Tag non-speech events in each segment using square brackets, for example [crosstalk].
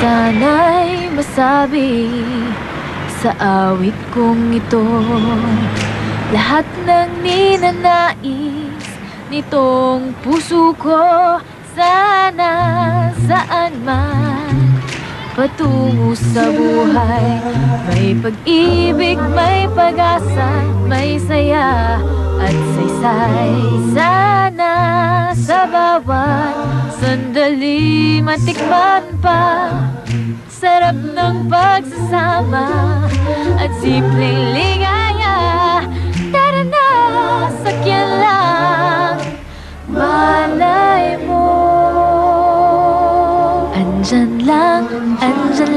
sana'y masabi sa awit kong ito. Lahat ng ninanais nitong puso ko Sana saan man patungo sa buhay. May pag-ibig, may pag-asa, may saya at saysay. Sana sa bawat sandali matikman pa. Sarap ng pagsasama at simpleng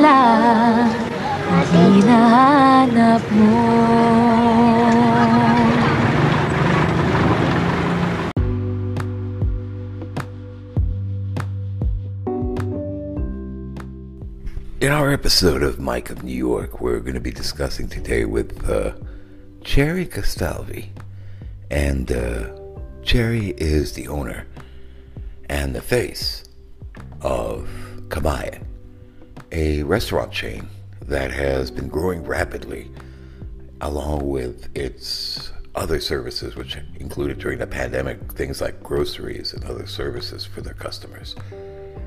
ang hinahanap mo In our episode of Mike of New York, we're going to be discussing today with uh, Cherry Castalvi. And uh, Cherry is the owner and the face of Kabayan, a restaurant chain that has been growing rapidly along with its other services, which included during the pandemic things like groceries and other services for their customers.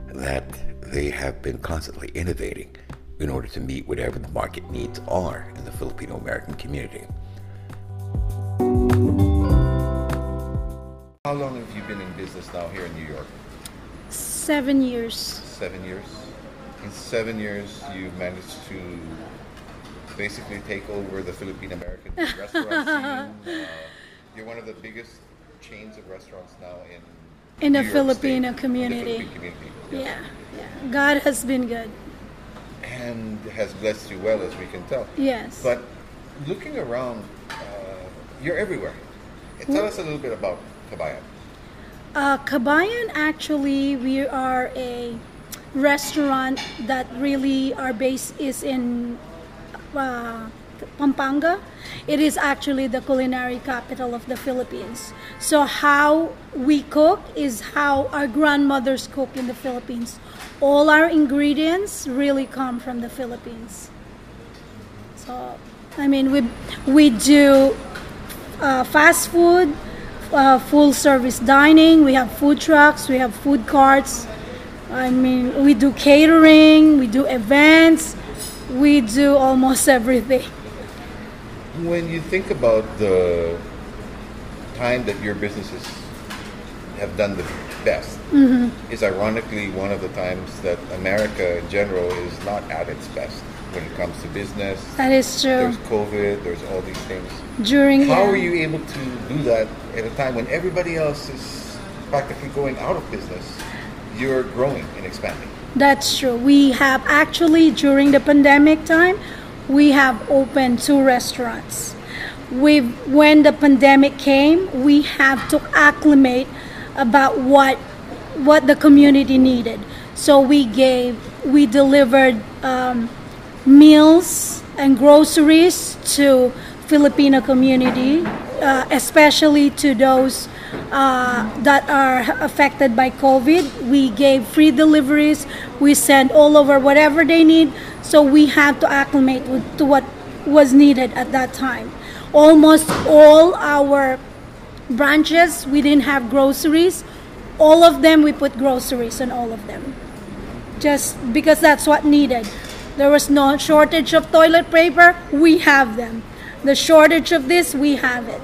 That they have been constantly innovating in order to meet whatever the market needs are in the Filipino American community. How long have you been in business now here in New York? Seven years. Seven years. In seven years, you managed to basically take over the Philippine American [laughs] restaurant scene. Uh, you're one of the biggest chains of restaurants now in In the Filipino State, in the community. Community. yes. Yeah, yeah. God has been good. and has blessed you well, as we can tell. Yes. But looking around, uh, you're everywhere. Tell us a little bit about Kabayan. Uh, Kabayan, actually, we are a restaurant that really our base is in uh, Pampanga. It is actually the culinary capital of the Philippines. So how we cook is how our grandmothers cook in the Philippines. All our ingredients really come from the Philippines. So, I mean, we we do uh, fast food, uh, full service dining. We have food trucks. We have food carts. I mean, we do catering. We do events. We do almost everything. When you think about the time that your businesses have done the best, mm-hmm. is ironically one of the times that America in general is not at its best when it comes to business. That is true. There's COVID. There's all these things. During How yeah. are you able to do that at a time when everybody else is practically going out of business? You're growing and expanding. That's true. We have actually during the pandemic time, we have opened two restaurants. We when the pandemic came, we have to acclimate about what what the community needed. So we gave we delivered um, meals and groceries to Filipino community, uh, especially to those uh, that are affected by COVID. We gave free deliveries. We sent all over whatever they need. So we had to acclimate to what was needed at that time. Almost all our branches, we didn't have groceries. All of them, we put groceries on all of them just because that's what needed. There was no shortage of toilet paper, we have them. The shortage of this, we have it.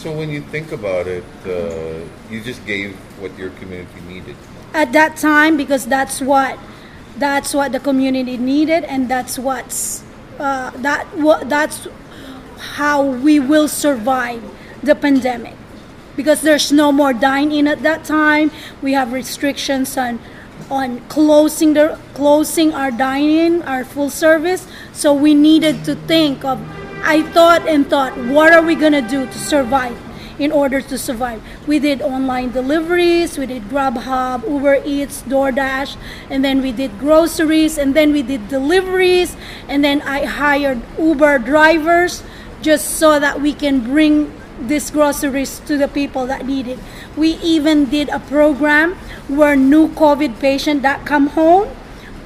So when you think about it, uh, you just gave what your community needed. At that time, because that's what that's what the community needed, and that's what's uh, that what that's how we will survive the pandemic. Because there's no more dine in at that time. We have restrictions on on closing the closing our dine-in, our full service. So we needed to think of. I thought and thought, what are we gonna do to survive? In order to survive, we did online deliveries, we did Grubhub, Uber Eats, DoorDash, and then we did groceries, and then we did deliveries, and then I hired Uber drivers just so that we can bring these groceries to the people that need it. We even did a program where new COVID patient that come home,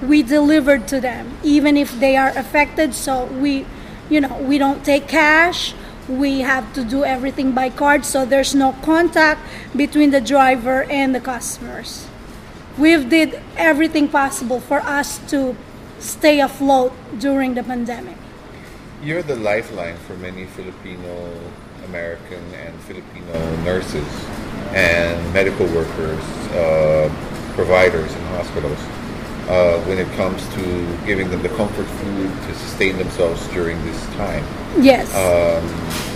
we delivered to them, even if they are affected. So we, you know, we don't take cash. We have to do everything by card, so there's no contact between the driver and the customers. We've did everything possible for us to stay afloat during the pandemic. You're the lifeline for many Filipino American and Filipino nurses and medical workers, uh, providers in hospitals, uh, when it comes to giving them the comfort food to sustain themselves during this time. Yes. Um,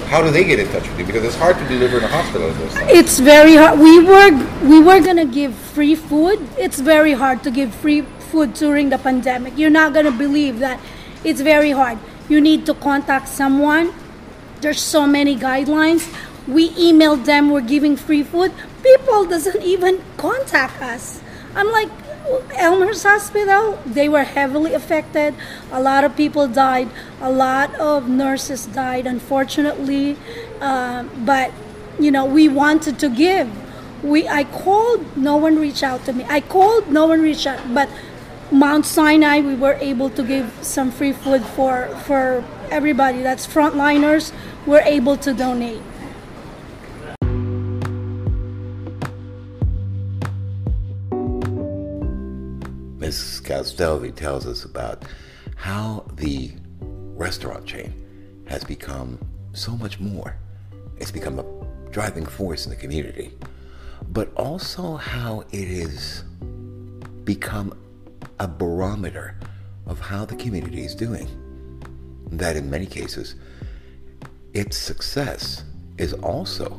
how do they get in touch with you? Because it's hard to deliver in a hospital at those times. it's very hard. We were we were gonna give free food. It's very hard to give free food during the pandemic. You're not gonna believe that. It's very hard. You need to contact someone. There's so many guidelines. We emailed them. We're giving free food. People doesn't even contact us. I'm like. Elmhurst Hospital, they were heavily affected. A lot of people died. A lot of nurses died, unfortunately. Uh, but you know we wanted to give we i called no one reached out to me i called no one reached out but mount sinai we were able to give some free food for for everybody that's frontliners we're able to donate Ms. Tells us about how the restaurant chain has become so much more. It's become a driving force in the community, but also how it has become a barometer of how the community is doing. That in many cases, its success is also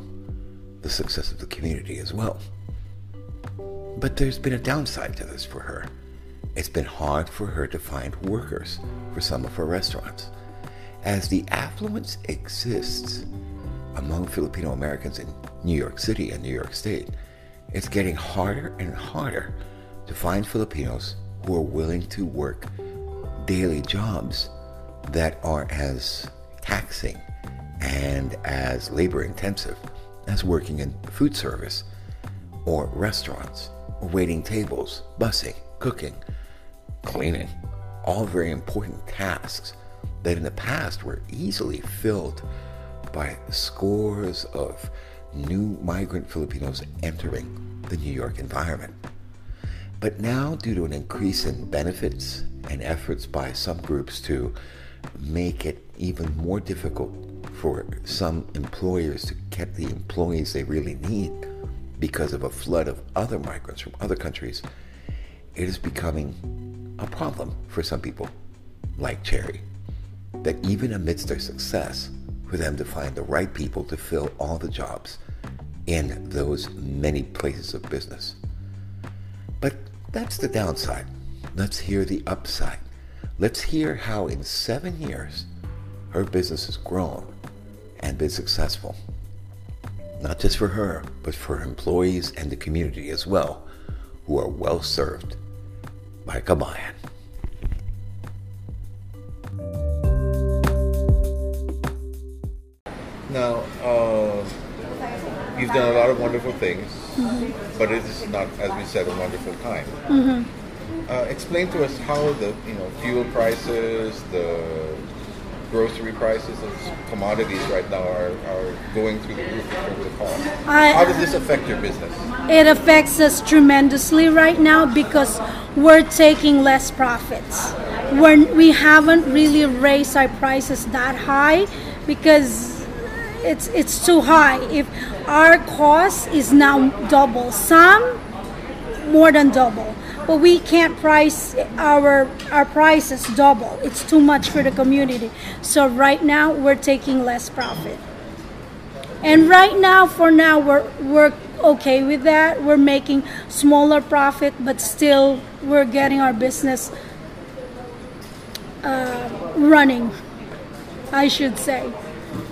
the success of the community as well. But there's been a downside to this for her. It's been hard for her to find workers for some of her restaurants. As the affluence exists among Filipino Americans in New York City and New York State, it's getting harder and harder to find Filipinos who are willing to work daily jobs that are as taxing and as labor intensive as working in food service or restaurants or waiting tables, busing, cooking, cleaning, all very important tasks that in the past were easily filled by scores of new migrant Filipinos entering the New York environment. But now, due to an increase in benefits and efforts by some groups to make it even more difficult for some employers to get the employees they really need because of a flood of other migrants from other countries, it is becoming a problem for some people, like Cherry, that even amidst their success, for them to find the right people to fill all the jobs in those many places of business. But that's the downside. Let's hear the upside. Let's hear how in seven years her business has grown and been successful. Not just for her, but for employees and the community as well, who are well served by Kabayan. Now, uh, you've done a lot of wonderful things, but it is not, as we said, a wonderful time. Uh, explain to us how the you know fuel prices, the grocery prices, and commodities right now are, are going through the roof in terms of cost. I- how does this affect your business? it affects us tremendously right now because we're taking less profits. We're, we haven't really raised our prices that high because it's it's too high. If our cost is now double, some more than double, but we can't price our our prices double. It's too much for the community. So right now we're taking less profit. And right now, for now, we're we're okay with that. We're making smaller profit, but still we're getting our business uh, running. I should say.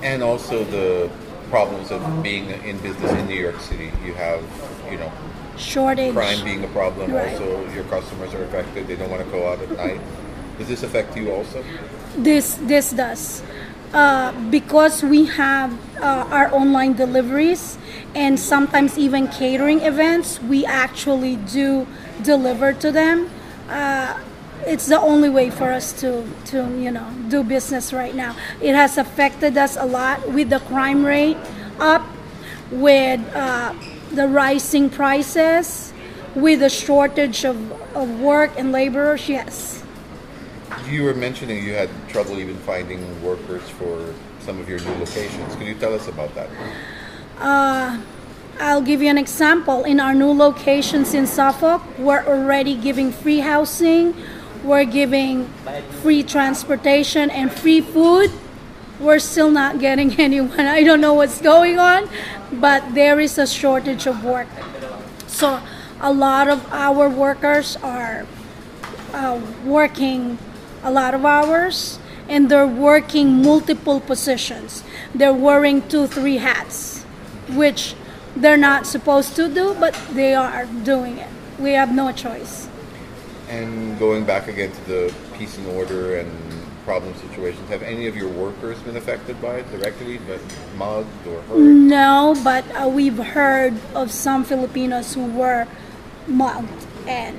And also the problems of being in business in New York City. You have, you know, Shortage. crime being a problem. Right. Also, your customers are affected. They don't want to go out at night. Does this affect you also? This this does. Uh, because we have uh, our online deliveries and sometimes even catering events, we actually do deliver to them. Uh, it's the only way for us to to you know do business right now. It has affected us a lot with the crime rate up, with uh, the rising prices, with the shortage of, of work and laborers. Yes. You were mentioning you had trouble even finding workers for some of your new locations. Can you tell us about that? Uh, I'll give you an example. In our new locations in Suffolk, we're already giving free housing, we're giving free transportation and free food. We're still not getting [laughs] anyone. I don't know what's going on, but there is a shortage of work. So, a lot of our workers are uh, working a lot of hours and they're working multiple positions. They're wearing two, three hats, which they're not supposed to do, but they are doing it. We have no choice. And going back again to the peace and order and problem situations, have any of your workers been affected by it directly, but mugged or hurt? No, but uh, we've heard of some Filipinos who were mugged, and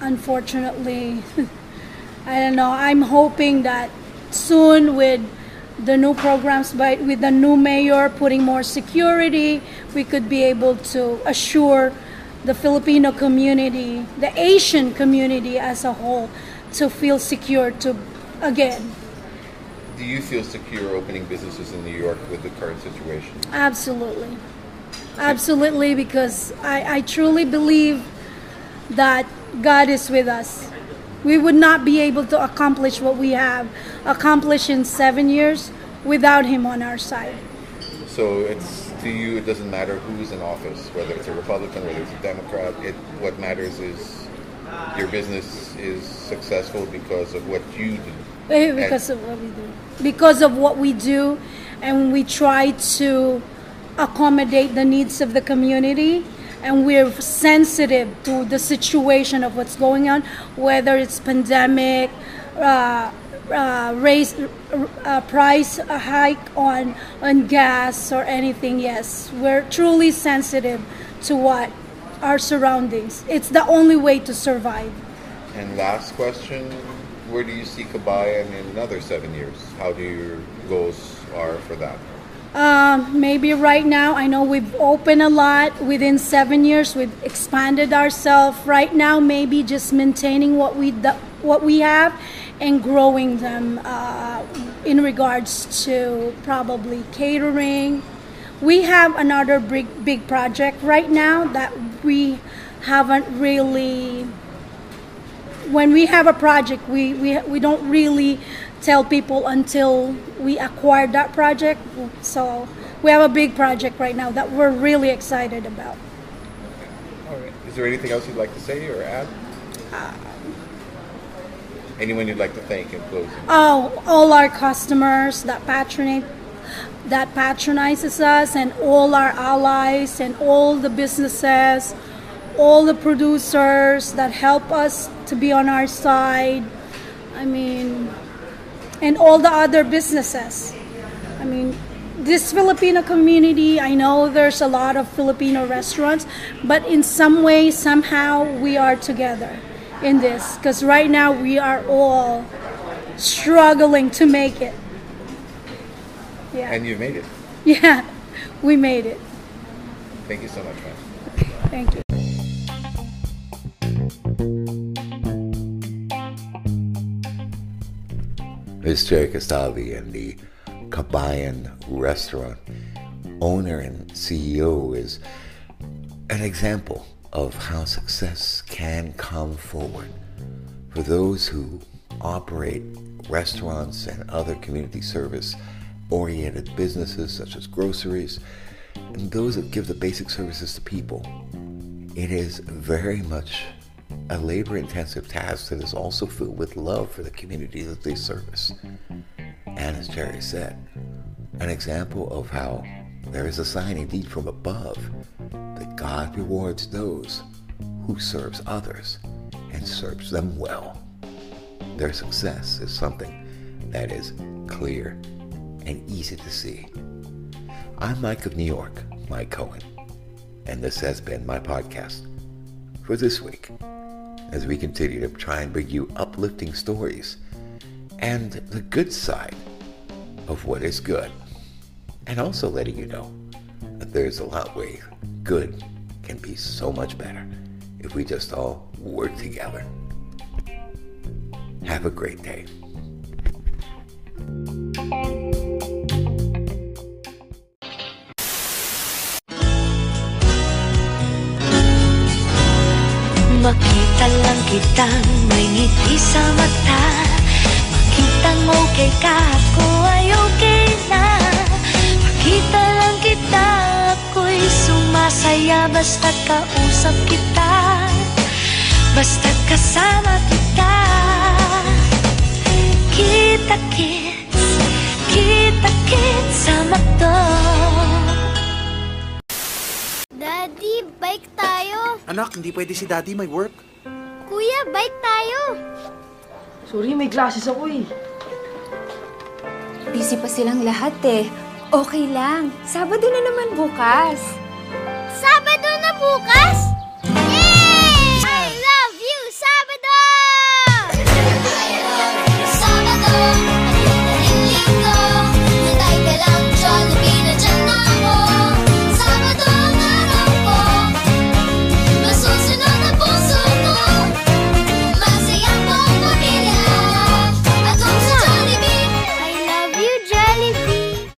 unfortunately, [laughs] I don't know. I'm hoping that soon with the new programs by with the new mayor putting more security we could be able to assure the filipino community the asian community as a whole to feel secure to again Do you feel secure opening businesses in New York with the current situation? absolutely absolutely because i, I truly believe that god is with us we would not be able to accomplish what we have accomplished in seven years without him on our side So it's to you, it doesn't matter who's in office, whether it's a Republican, whether it's a Democrat. It what matters is your business is successful because of what you do. Because of what we do because of what we do and we try to accommodate the needs of the community and we're sensitive to the situation of what's going on whether it's pandemic uh, uh, raise uh, price hike on on gas or anything yes we're truly sensitive to what our surroundings it's the only way to survive And last question: Where do you see Kabayan in another seven years? How do your goals are for that? Um, maybe right now, I know we've opened a lot. Within seven years, we've expanded ourselves. Right now, maybe just maintaining what we the, what we have and growing them uh, in regards to probably catering. We have another big big project right now that we haven't really. When we have a project, we, we, we don't really tell people until we acquire that project. So we have a big project right now that we're really excited about. All right. Is there anything else you'd like to say or add? Uh, Anyone you'd like to thank in closing? Oh, all our customers that patronate that patronizes us and all our allies and all the businesses, all the producers that help us to be on our side. I mean, and all the other businesses. I mean, this Filipino community, I know there's a lot of Filipino restaurants, but in some way, somehow, we are together in this because right now we are all struggling to make it. Yeah. And you made it. Yeah, we made it. Thank you so much, man. Thank you. Ms. Jerry Castaldi and the Kabayan restaurant owner and CEO is an example of how success can come forward for those who operate restaurants and other community service oriented businesses such as groceries and those that give the basic services to people. It is very much a labor intensive task that is also filled with love for the community that they service. And as Jerry said, an example of how there is a sign indeed from above that God rewards those who serves others and serves them well. Their success is something that is clear and easy to see. I'm Mike of New York, Mike Cohen, and this has been my podcast for this week as we continue to try and bring you uplifting stories and the good side of what is good. And also letting you know that there's a lot way good can be so much better if we just all work together. Have a great day. Kitang may ngiti sa mata. Makitang okay ka, ako ay okay na. Makita lang kita, ako'y sumasaya. Basta kausap kita. Basta kasama kita. Kita kits, kita kits sa McDo Daddy, bike tayo. Anak, hindi pwede si Daddy may work. Kuya, bike tayo. Sorry, may classes ako eh. Busy pa silang lahat eh. Okay lang. Sabado na naman bukas. Sabado na bukas?